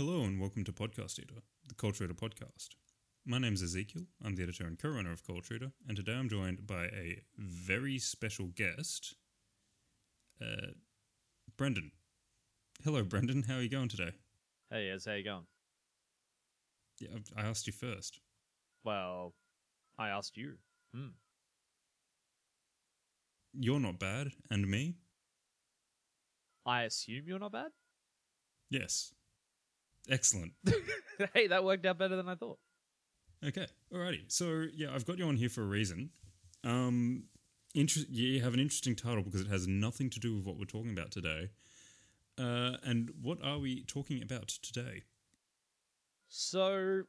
Hello and welcome to Podcast Eater, the Culture Eater podcast. My name is Ezekiel. I'm the editor and co-runner of Culture Eater, and today I'm joined by a very special guest, uh, Brendan. Hello, Brendan. How are you going today? Hey, Ez, how you going? Yeah, I asked you first. Well, I asked you. Hmm. You're not bad, and me? I assume you're not bad? Yes. Excellent. hey, that worked out better than I thought. Okay, alrighty. So yeah, I've got you on here for a reason. Um, inter- you have an interesting title because it has nothing to do with what we're talking about today. Uh, and what are we talking about today? So,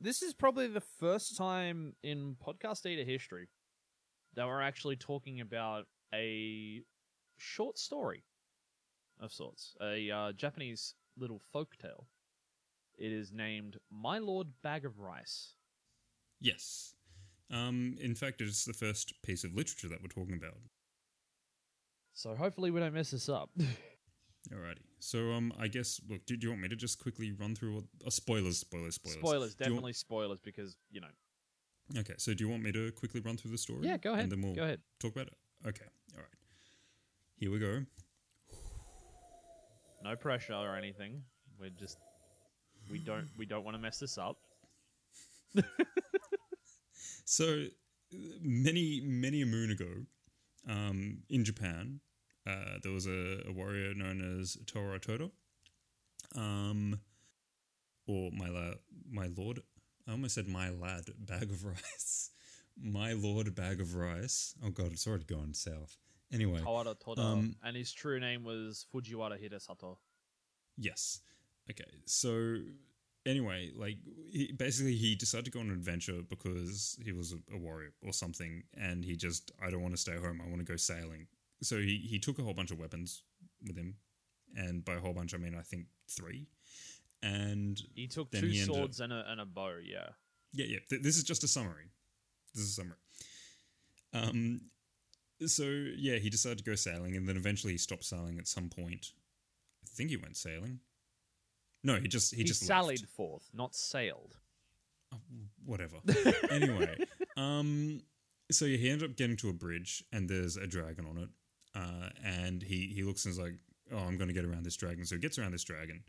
this is probably the first time in Podcast data history that we're actually talking about a short story of sorts, a uh, Japanese little folk tale. It is named My Lord Bag of Rice. Yes. Um, in fact, it's the first piece of literature that we're talking about. So hopefully we don't mess this up. Alrighty. So um, I guess look, do, do you want me to just quickly run through what? Uh, spoilers, spoilers, spoilers. spoilers, definitely spoilers, because you know. okay. So do you want me to quickly run through the story? Yeah, go ahead. And then we'll Go ahead. talk about it. Okay. All right. Here we go. No pressure or anything. We're just we don't we don't want to mess this up. So many, many a moon ago, um, in Japan, uh, there was a, a warrior known as Tora Toto, um, or my la- my lord. I almost said my lad bag of rice. my lord bag of rice. Oh god, it's already gone south. Anyway, Tawara Toda. Um, and his true name was Fujiwara Hidesato. Yes. Okay. So anyway, like he, basically he decided to go on an adventure because he was a, a warrior or something, and he just I don't want to stay home. I want to go sailing. So he he took a whole bunch of weapons with him, and by a whole bunch I mean I think three. And He took two he up- swords and a and a bow, yeah. yeah, yeah. Th- this is just a summary. This is a summary. Um. So yeah, he decided to go sailing, and then eventually he stopped sailing at some point. I think he went sailing. No, he just he, He, just sallied left. forth, not sailed. whatever. anyway, um, so yeah, he ended up getting to a bridge, and there's a dragon on it, uh, and he he looks and is like, "Oh, I'm going to get around this dragon." So he gets around this dragon,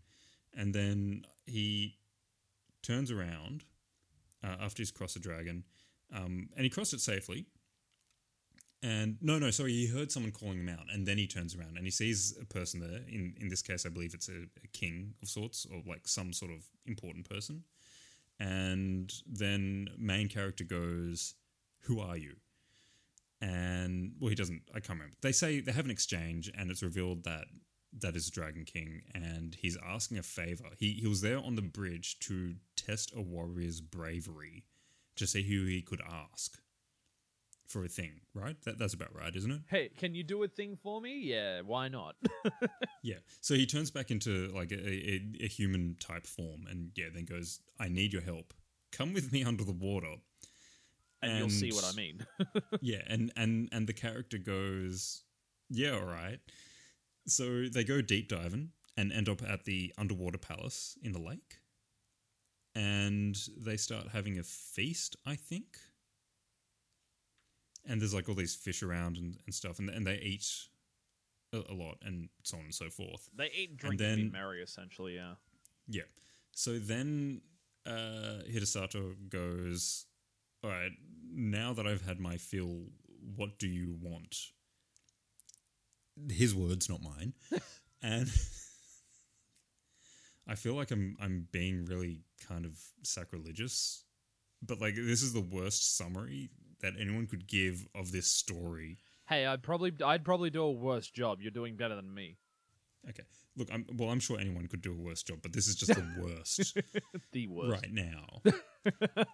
and then he turns around uh, after he's crossed the dragon, um, and he crossed it safely. And no, no, sorry, he heard someone calling him out, and then he turns around and he sees a person there. In in this case, I believe it's a, a king of sorts, or like some sort of important person. And then main character goes who are you? And well he doesn't i can't remember. They say they have an exchange and it's revealed that that is dragon king and he's asking a favor. He, he was there on the bridge to test a warrior's bravery to see who he could ask for a thing right that, that's about right isn't it Hey, can you do a thing for me? Yeah, why not? Yeah. So he turns back into like a, a, a human type form and yeah, then goes, I need your help. Come with me under the water. and you'll see what I mean. yeah, and, and and the character goes, Yeah, all right. So they go deep diving and end up at the underwater palace in the lake. And they start having a feast, I think. And there's like all these fish around and, and stuff, and, and they eat a, a lot and so on and so forth. they eat, drink, and, then- be merry, essentially. Yeah. Yeah. So then uh, Hidesato goes, All right, now that I've had my fill, what do you want? His words, not mine. and I feel like I'm I'm being really kind of sacrilegious, but like this is the worst summary that anyone could give of this story. Hey, I'd probably I'd probably do a worse job. You're doing better than me. Okay, look, I'm well. I'm sure anyone could do a worse job, but this is just the worst. The worst. right now.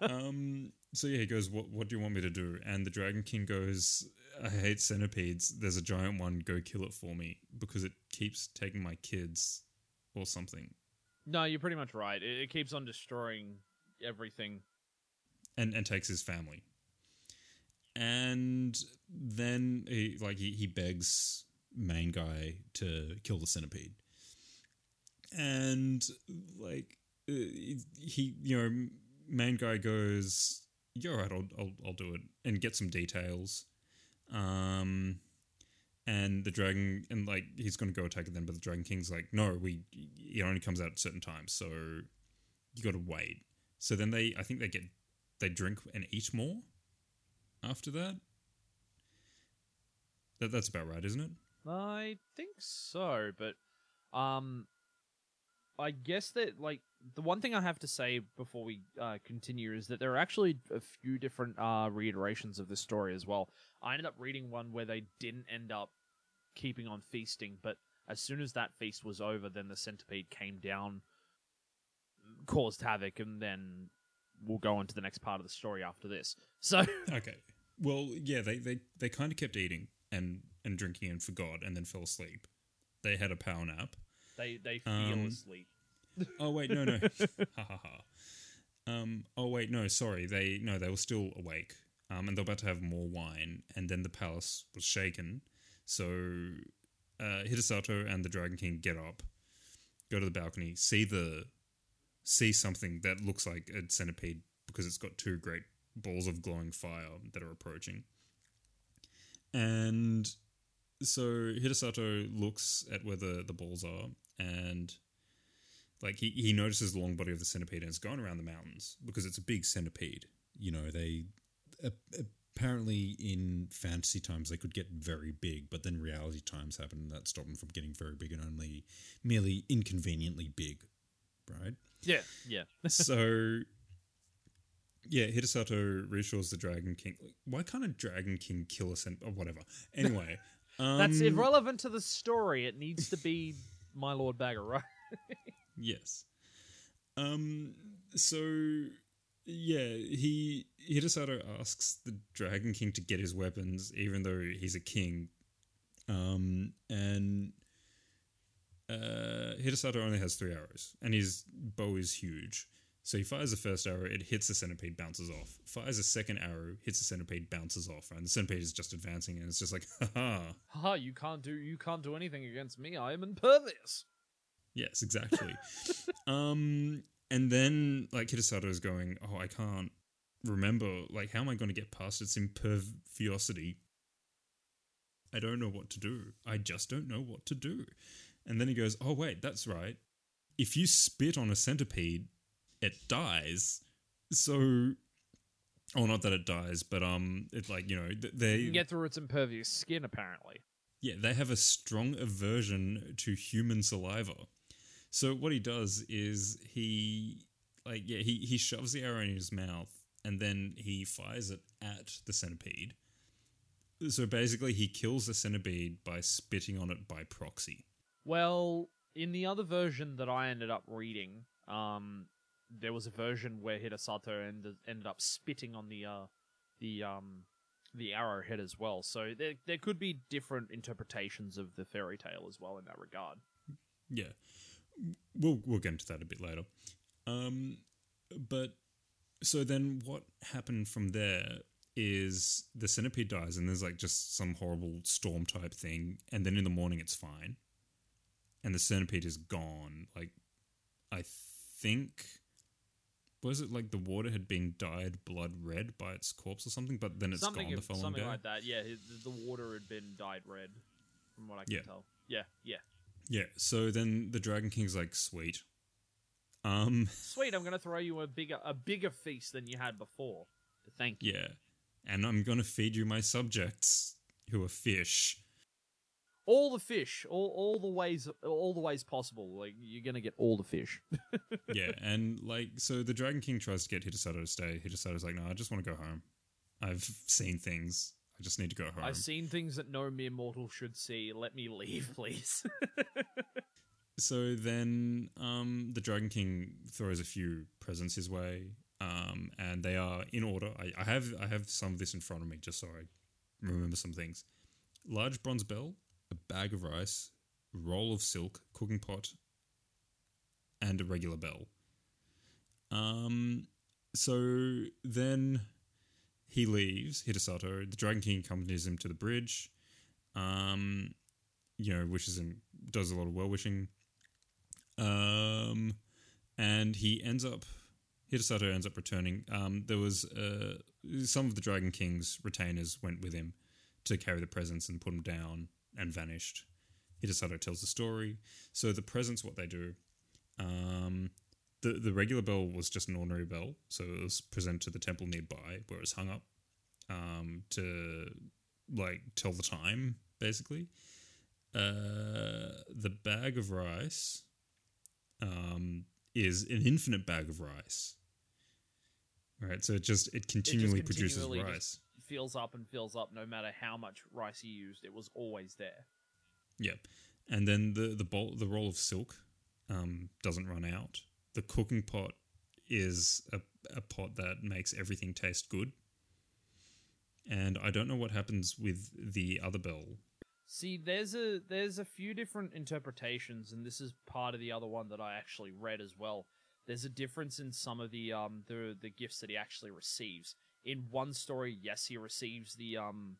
um, so yeah, he goes, what, what do you want me to do? And the Dragon King goes, I hate centipedes. There's a giant one. Go kill it for me because it keeps taking my kids or something. No, you're pretty much right. It, it keeps on destroying everything. And, and takes his family. And then he like he, he begs main guy to kill the centipede. and like uh, he, you know, main guy goes, "You're right, I'll, I'll, I'll do it," and get some details. Um, and the dragon, and like he's going to go attack it then, but the Dragon King's like, "No, we, it only comes out at certain times, so you got to wait." So then they, I think they get, they drink and eat more after that. That that's about right, isn't it? I think so, but um, I guess that like the one thing I have to say before we uh, continue is that there are actually a few different uh, reiterations of this story as well. I ended up reading one where they didn't end up keeping on feasting, but as soon as that feast was over, then the centipede came down, caused havoc, and then we'll go on to the next part of the story after this. So Okay. Well, yeah, they they, they kind of kept eating and and drinking and forgot and then fell asleep. They had a power nap. they they feel Um, asleep. Oh wait, no, no. ha ha ha. Um. Oh wait, no. Sorry. They no. They were still awake. Um. And they're about to have more wine, and then the palace was shaken. So, uh, Hidesato and the Dragon King get up, go to the balcony, see the, see something that looks like a centipede because it's got two great balls of glowing fire that are approaching. And so Hidesato looks at where the, the balls are and like he, he notices the long body of the centipede and it's going around the mountains because it's a big centipede. you know they apparently in fantasy times they could get very big but then reality times happen and that stopped them from getting very big and only merely inconveniently big right Yeah, yeah. so yeah, Hidesato reassures the Dragon King. Why can't a Dragon King kill a cent or whatever? Anyway, um, That's irrelevant to the story. It needs to be my Lord Bagger, right? Yes. Um. So yeah, he Hidesato asks the Dragon King to get his weapons, even though he's a king. Um. And uh, only has three arrows, and his bow is huge. So he fires the first arrow, it hits the centipede, bounces off. Fires a second arrow, hits the centipede, bounces off, and the centipede is just advancing, and it's just like, ha ha. Ha! you can't do you can't do anything against me. I am impervious. Yes, exactly. um, and then like Hidesato is going, oh, I can't remember. Like, how am I going to get past its imperviosity? I don't know what to do. I just don't know what to do. And then he goes, oh wait, that's right. If you spit on a centipede, it dies. So, oh, not that it dies, but um, it like you know they You can get through its impervious skin, apparently. yeah, they have a strong aversion to human saliva. So what he does is he like yeah, he he shoves the arrow in his mouth and then he fires it at the centipede. So basically he kills the centipede by spitting on it by proxy. Well, in the other version that I ended up reading, um, there was a version where Hidesato ended, ended up spitting on the uh, the um, the arrowhead as well. So there there could be different interpretations of the fairy tale as well in that regard. Yeah. We'll we'll get into that a bit later. Um but so then what happened from there is the centipede dies and there's like just some horrible storm type thing and then in the morning it's fine. And the centipede is gone. Like I think was it like the water had been dyed blood red by its corpse or something, but then it's something gone the following something day? like that. Yeah, the water had been dyed red, from what I can Yeah. tell. Yeah, yeah. Yeah, so then the Dragon King's like, sweet. Um Sweet, I'm gonna throw you a bigger a bigger feast than you had before. Thank you. Yeah. And I'm going to feed you my subjects who are fish. All the fish, all all the ways all the ways possible. Like you're gonna get all the fish. yeah. And like, so the Dragon King tries to get Hidesato to stay. Hidesato's like, no, I just want to go home. I've seen things. I just need to go home. I've seen things that no mere mortal should see. Let me leave, please. So then um, the Dragon King throws a few presents his way. Um, and they are in order. I, I have I have some of this in front of me just so I remember some things. Large bronze bell, a bag of rice, roll of silk, cooking pot, and a regular bell. Um, so then he leaves Hidesato. The Dragon King accompanies him to the bridge. Um, you know, wishes him does a lot of well wishing. Um, and he ends up Hidesato ends up returning. Um, there was uh, some of the Dragon King's retainers went with him to carry the presents and put him down and vanished. Hidesato tells the story. So the presents, what they do, um, the the regular bell was just an ordinary bell, so it was presented to the temple nearby where it was hung up um, to like tell the time, basically. Uh, the bag of rice um, is an infinite bag of rice. Right, so it just it continually produces continually just- rice. Fills up and fills up no matter how much rice you used. It was always there. Yeah, And then the the bowl, the roll of silk um, doesn't run out. The cooking pot is a, a pot that makes everything taste good. And I don't know what happens with the other bell. See, there's a there's a few different interpretations, and this is part of the other one that I actually read as well. There's a difference in some of the um the the gifts that he actually receives. In one story, yes, he receives the um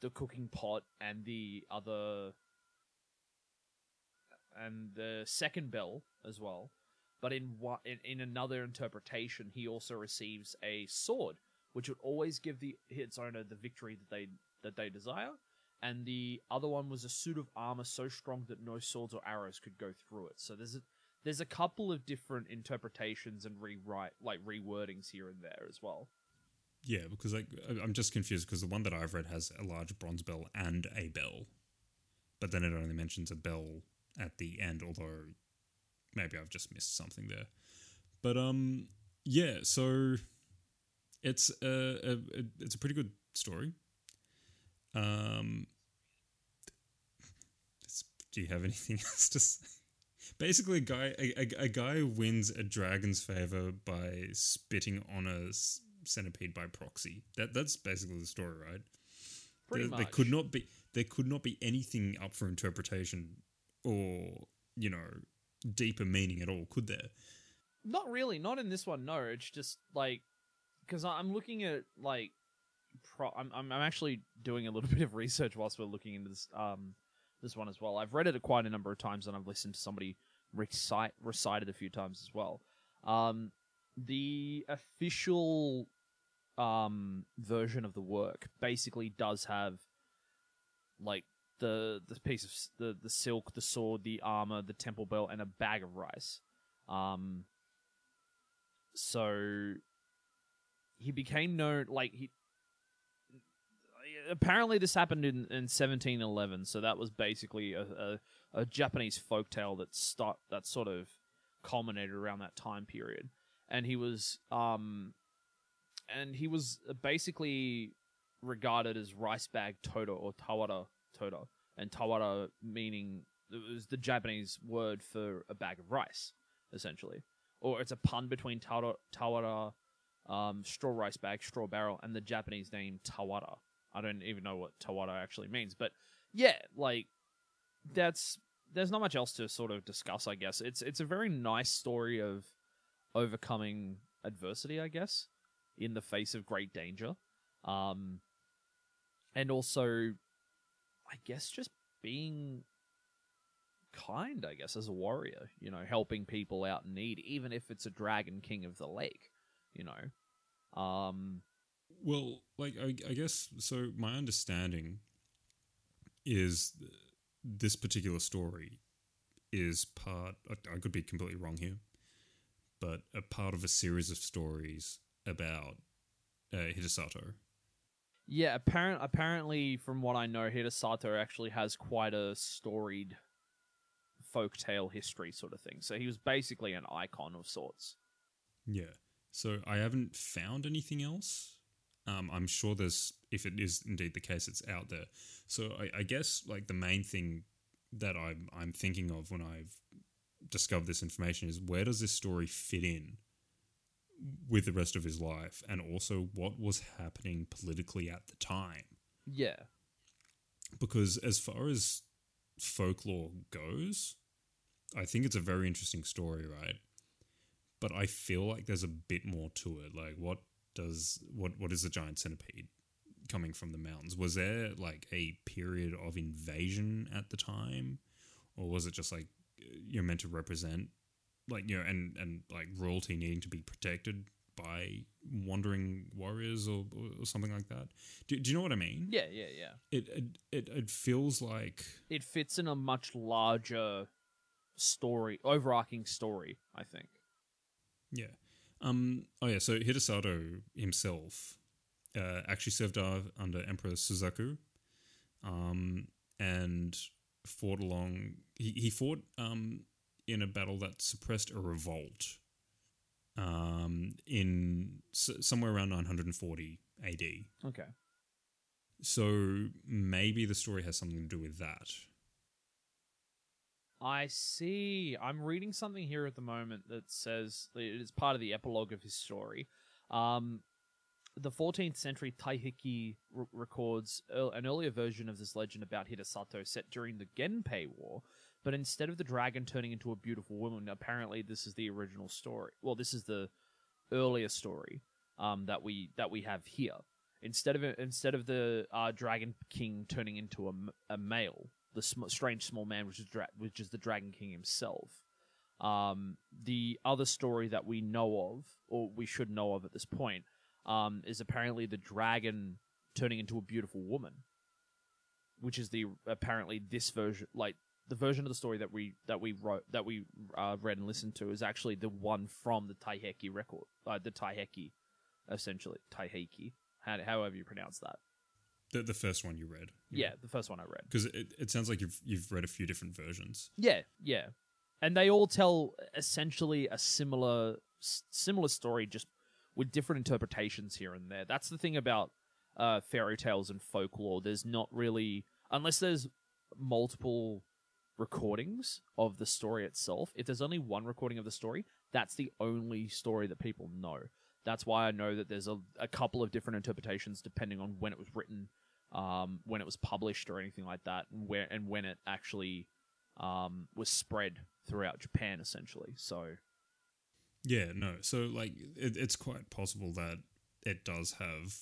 the cooking pot and the other and the second bell as well. But in one in, in another interpretation, he also receives a sword, which would always give the its owner the victory that they that they desire and the other one was a suit of armor so strong that no swords or arrows could go through it. So there's a there's a couple of different interpretations and rewrite like rewordings here and there as well. Yeah, because like I'm just confused because the one that I've read has a large bronze bell and a bell, but then it only mentions a bell at the end. Although maybe I've just missed something there. But um, yeah. So it's a, a, a it's a pretty good story. Um, do you have anything else to say? Basically, a guy a, a, a guy wins a dragon's favor by spitting on a s- centipede by proxy. That that's basically the story, right? Pretty there, much. there could not be there could not be anything up for interpretation or you know deeper meaning at all, could there? Not really, not in this one. No, it's just like because I'm looking at like pro- I'm, I'm actually doing a little bit of research whilst we're looking into this um this one as well. I've read it quite a number of times and I've listened to somebody recite recite it a few times as well. Um, the official um version of the work basically does have like the the piece of the the silk, the sword, the armor, the temple bell, and a bag of rice. Um, so he became known like he. Apparently, this happened in, in 1711, so that was basically a, a, a Japanese folktale that start that sort of culminated around that time period, and he was um, and he was basically regarded as rice bag Toto or Tawara Toto, and Tawara meaning it was the Japanese word for a bag of rice, essentially, or it's a pun between Tawara, Tawara um, straw rice bag, straw barrel, and the Japanese name Tawara. I don't even know what Tawara actually means, but yeah, like that's there's not much else to sort of discuss. I guess it's it's a very nice story of overcoming adversity. I guess in the face of great danger, um, and also I guess just being kind, I guess, as a warrior, you know, helping people out in need, even if it's a dragon king of the lake, you know. Um, Well, like I, I guess so. My understanding is this particular story is part. I, I could be completely wrong here, but a part of a series of stories about uh, Hidesato. yeah, apparent apparently from what I know, Hidesato actually has quite a storied folktale history sort of thing. So he was basically an icon of sorts. Yeah. So I haven't found anything else. Um, I'm sure there's, if it is indeed the case, it's out there. So I, I guess like the main thing that I'm I'm thinking of when I've discovered this information is where does this story fit in with the rest of his life, and also what was happening politically at the time. Yeah. Because as far as folklore goes, I think it's a very interesting story, right? But I feel like there's a bit more to it. Like, what does what what is the giant centipede coming from the mountains? Was there like a period of invasion at the time, or was it just like you're meant to represent, like you know, and and like royalty needing to be protected by wandering warriors or, or something like that. Do, do you know what I mean? Yeah, yeah, yeah. It it it, it feels like It fits in a much larger story, overarching story. I think. Yeah. Um. Oh yeah. So Hidesato himself uh, actually served under Emperor Suzaku, um, and fought along. He he fought um in a battle that suppressed a revolt. Um, in s- somewhere around 940 AD. Okay. So maybe the story has something to do with that. I see. I'm reading something here at the moment that says it is part of the epilogue of his story. Um, the 14th century Taiheiki r- records ear- an earlier version of this legend about Hidesato set during the Genpei War, but instead of the dragon turning into a beautiful woman, apparently this is the original story. Well, this is the earlier story um, that we that we have here. Instead of instead of the uh, dragon king turning into a, a male, the sm- strange small man, which is dra- which is the dragon king himself. Um, the other story that we know of, or we should know of at this point, um, is apparently the dragon turning into a beautiful woman, which is the apparently this version, like the version of the story that we that we wrote that we uh, read and listened to is actually the one from the Taiheiki record, uh, the Taiheiki, essentially Taiheiki, how, however you pronounce that. The the first one you read. Yeah, the first one I read. Because it, it sounds like you've you've read a few different versions. Yeah, yeah, and they all tell essentially a similar s- similar story, just with different interpretations here and there. That's the thing about uh, fairy tales and folklore. There's not really, unless there's multiple recordings of the story itself. If there's only one recording of the story, that's the only story that people know. That's why I know that there's a, a couple of different interpretations depending on when it was written, um, when it was published, or anything like that, and where and when it actually um, was spread throughout Japan, essentially. So Yeah, no. So like it, it's quite possible that it does have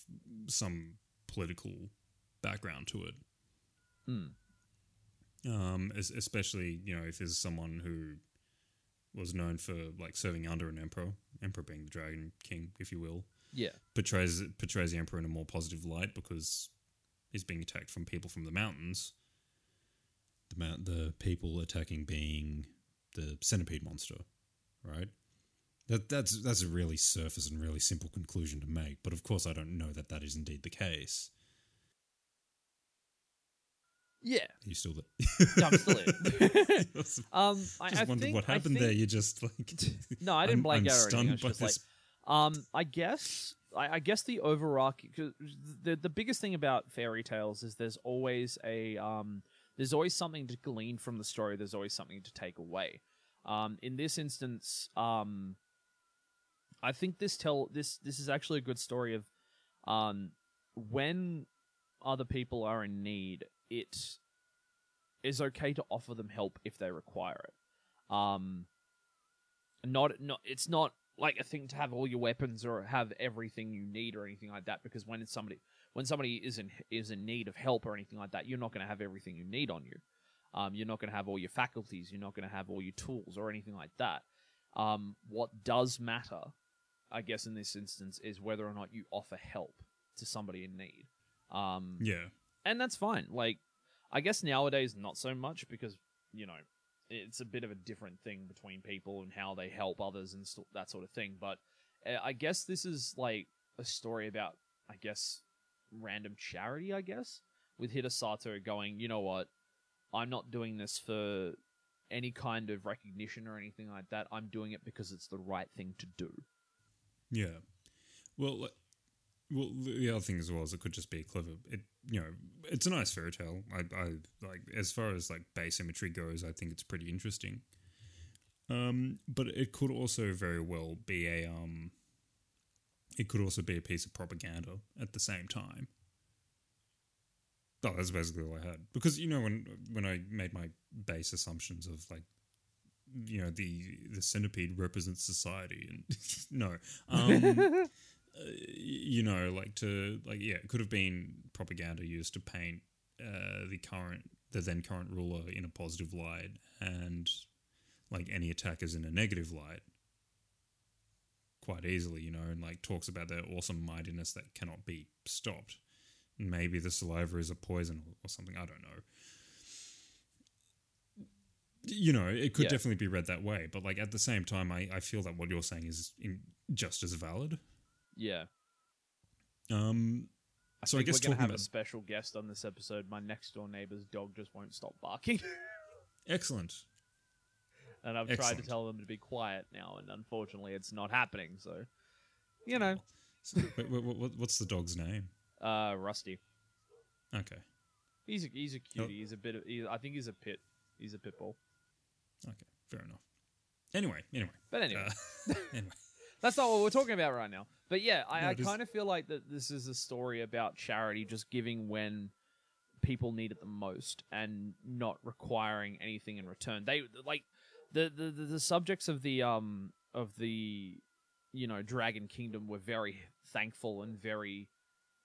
some political background to it. Hmm. Um, especially you know if there's someone who was known for like serving under an emperor, emperor being the dragon king, if you will, yeah, portrays portrays the emperor in a more positive light because he's being attacked from people from the mountains. The mount, the people attacking being the centipede monster, right? That that's that's a really surface and really simple conclusion to make. But of course, I don't know that that is indeed the case. Yeah. You still there? Yeah, I'm still here. just um, I, I wondered think, what happened think- there. You just like No, I didn't I'm- blank I'm out or anything. I was stunned by just like, this. Um, I guess I, I guess the overarching the the biggest thing about fairy tales is there's always a um there's always something to glean from the story. There's always something to take away. Um, in this instance, um, I think this tell this this is actually a good story of um when other people are in need, it is okay to offer them help if they require it. Um, not not it's not like a thing to have all your weapons or have everything you need or anything like that because when it's somebody when somebody is in is in need of help or anything like that you're not going to have everything you need on you. Um, you're not going to have all your faculties you're not going to have all your tools or anything like that. Um, what does matter i guess in this instance is whether or not you offer help to somebody in need. Um, yeah, and that's fine. Like, I guess nowadays not so much because you know it's a bit of a different thing between people and how they help others and st- that sort of thing. But uh, I guess this is like a story about, I guess, random charity. I guess with Hidesato going, you know what, I'm not doing this for any kind of recognition or anything like that. I'm doing it because it's the right thing to do. yeah. Well, well, the other thing as well is it could just be clever. It you know, it's a nice fairy tale. I, I like as far as like base imagery goes. I think it's pretty interesting. Um, but it could also very well be a um. It could also be a piece of propaganda at the same time. Oh, that's basically all I had. Because you know when when I made my base assumptions of like, you know the the centipede represents society and no, um, uh, you know like to like yeah, it could have been propaganda used to paint uh, the current the then current ruler in a positive light and like any attack is in a negative light quite easily, you know, and like talks about their awesome mightiness that cannot be stopped. Maybe the saliva is a poison or, or something. I don't know. You know, it could Yeah. definitely be read that way, but like at the same time, I, I feel that what you're saying is in, just as valid. Yeah. Um, I So I guess we're gonna have a special guest on this episode. My next door neighbor's dog just won't stop barking, excellent. and I've tried to tell them to be quiet now, and unfortunately, it's not happening. So, you know, So, wait, wait, what, what's the dog's name? uh, Rusty. Okay, He's a he's a Oh. cutie. He's a bit of. He, I think he's a pit. He's a pit bull. okay, fair enough. Anyway, anyway, But anyway, uh, anyway. That's not what we're talking about right now. But yeah, I, No, I is- kind of feel like that this is a story about charity just giving when people need it the most and not requiring anything in return. They like the the, the, the subjects of the um of the you know Dragon Kingdom were very thankful and very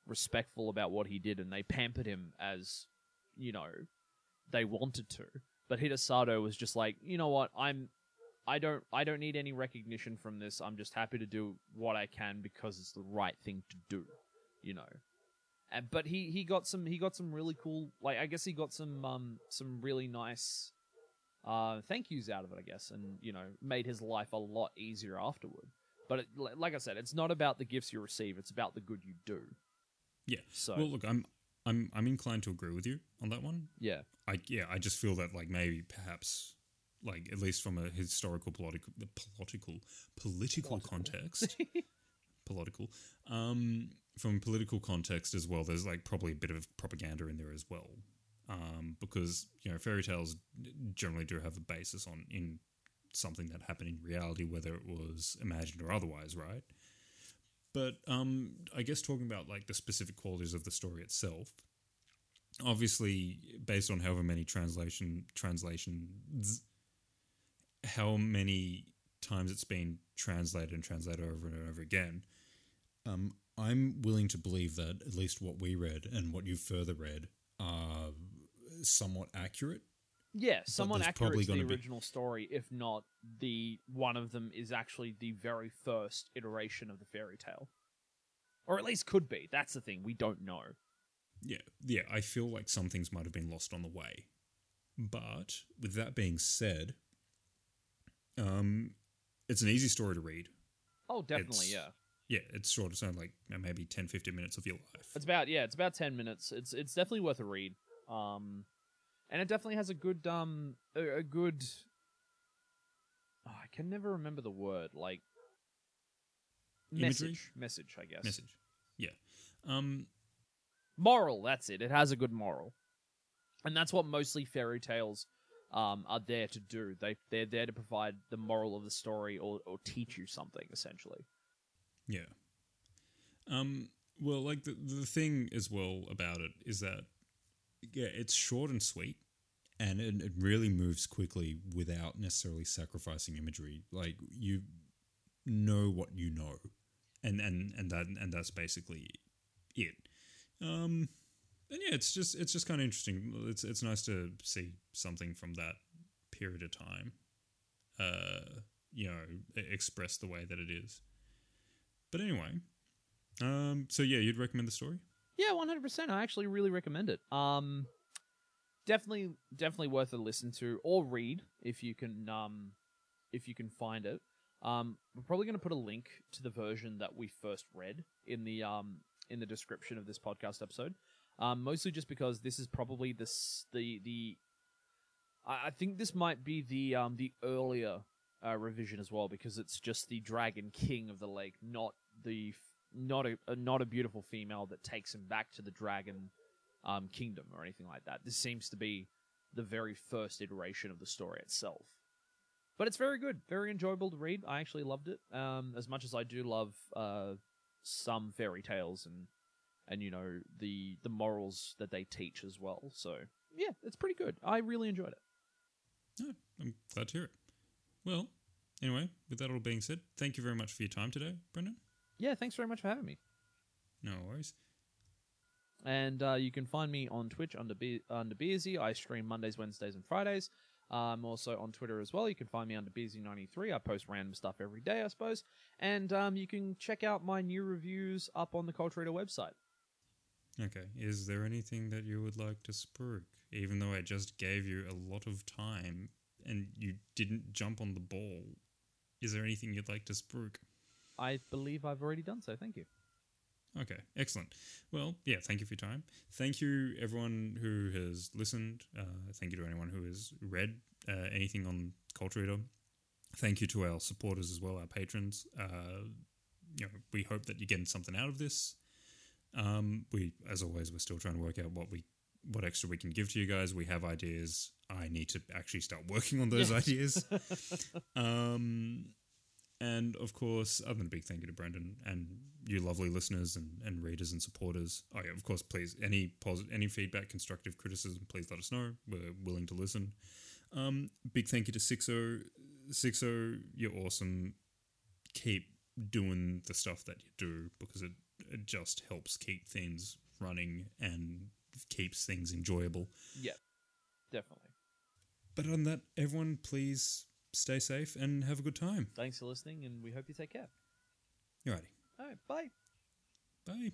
respectful about what he did and they pampered him as you know they wanted to. But Hidesato was just like, you know what, I'm I don't I don't need any recognition from this. I'm just happy to do what I can because it's the right thing to do, you know. And but he he got some he got some really cool like I guess he got some um some really nice uh thank yous out of it I guess and you know made his life a lot easier afterward. But it, like I said, it's not about the gifts you receive; it's about the good you do. Yeah. So Well, look, I'm I'm I'm inclined to agree with you on that one. yeah, I yeah, I just feel that like maybe perhaps like at least from a historical political political political. context. Political. Um from political context as well there's like probably a bit of propaganda in there as well. Um because you know fairy tales generally do have a basis on in something that happened in reality whether it was imagined or otherwise right? But um i guess talking about like the specific qualities of the story itself obviously based on however many translation translations how many times it's been translated and translated over and over again Um, I'm willing to believe that at least what we read and what you further read are somewhat accurate. Yeah, someone accurate probably to the gonna be- original story, if not the one of them is actually the very first iteration of the fairy tale. Or at least could be. That's the thing. We don't know. yeah yeah i feel like some things might have been lost on the way but with that being said um it's an easy story to read Oh, definitely, It's- yeah. yeah it's short it's only like maybe 10 15 minutes of your life It's about yeah, it's about 10 minutes. It's it's definitely worth a read. Um and it definitely has a good um a, a good oh, I can never remember the word, like Imagery? message, message, I guess. message yeah um moral that's it it has a good moral and that's what mostly fairy tales um, are there to do they, they're there to provide the moral of the story or, or teach you something essentially Yeah. Um. Well, like the the thing as well about it is that yeah, it's short and sweet. and it, it really moves quickly without necessarily sacrificing imagery. Like you know what you know. and and and that and that's basically it. Um, and yeah, it's just it's just kind of interesting. It's it's nice to see something from that period of time, uh, you know, e- expressed the way that it is. But anyway, um, so yeah, you'd recommend the story? yeah 100% i actually really recommend it um definitely definitely worth a listen to or read if you can um if you can find it um we're probably going to put a link to the version that we first read in the um in the description of this podcast episode um mostly just because this is probably this the the I, think this might be the um the earlier uh, revision as well because it's just the dragon king of the lake not the not a, a not a beautiful female that takes him back to the dragon um, kingdom or anything like that. This seems to be the very first iteration of the story itself. But it's very good, very enjoyable to read. I actually loved it. Um, as much as I do love uh, some fairy tales and and you know the the morals that they teach as well. So yeah, it's pretty good. I really enjoyed it. No, I'm glad to hear it. Well, anyway, with that all being said, thank you very much for your time today, Brendan. Yeah, thanks very much for having me. No worries. And uh, you can find me on Twitch under Be- under Beersy. I stream Mondays, Wednesdays, and Fridays. I'm also on Twitter as well. You can find me under Busy93. I post random stuff every day, I suppose. And um, you can check out my new reviews up on the Culture Reader website. Okay. Is there anything that you would like to spruik? Even though I just gave you a lot of time and you didn't jump on the ball, is there anything you'd like to spruik? I believe I've already done so. Thank you. Okay, excellent. Well, yeah, thank you for your time. Thank you, everyone who has listened. Uh, thank you to anyone who has read uh, anything on Culture Reader. Thank you to our supporters as well, our patrons. Uh, you know, we hope that you're getting something out of this. Um, we, as always, we're still trying to work out what we, what extra we can give to you guys. We have ideas. I need to actually start working on those ideas. Um, and of course, other than a big thank you to Brendan and you lovely listeners and, and readers and supporters. Oh yeah, of course, please any positive, any feedback, constructive criticism, please let us know. We're willing to listen. Um, big thank you to Sixo. Sixo, you're awesome. Keep doing the stuff that you do because it, it just helps keep things running and keeps things enjoyable. Yeah, definitely. But on that, everyone, please stay safe and have a good time. Thanks for listening, and we hope you take care. Alrighty. All right, bye. Bye.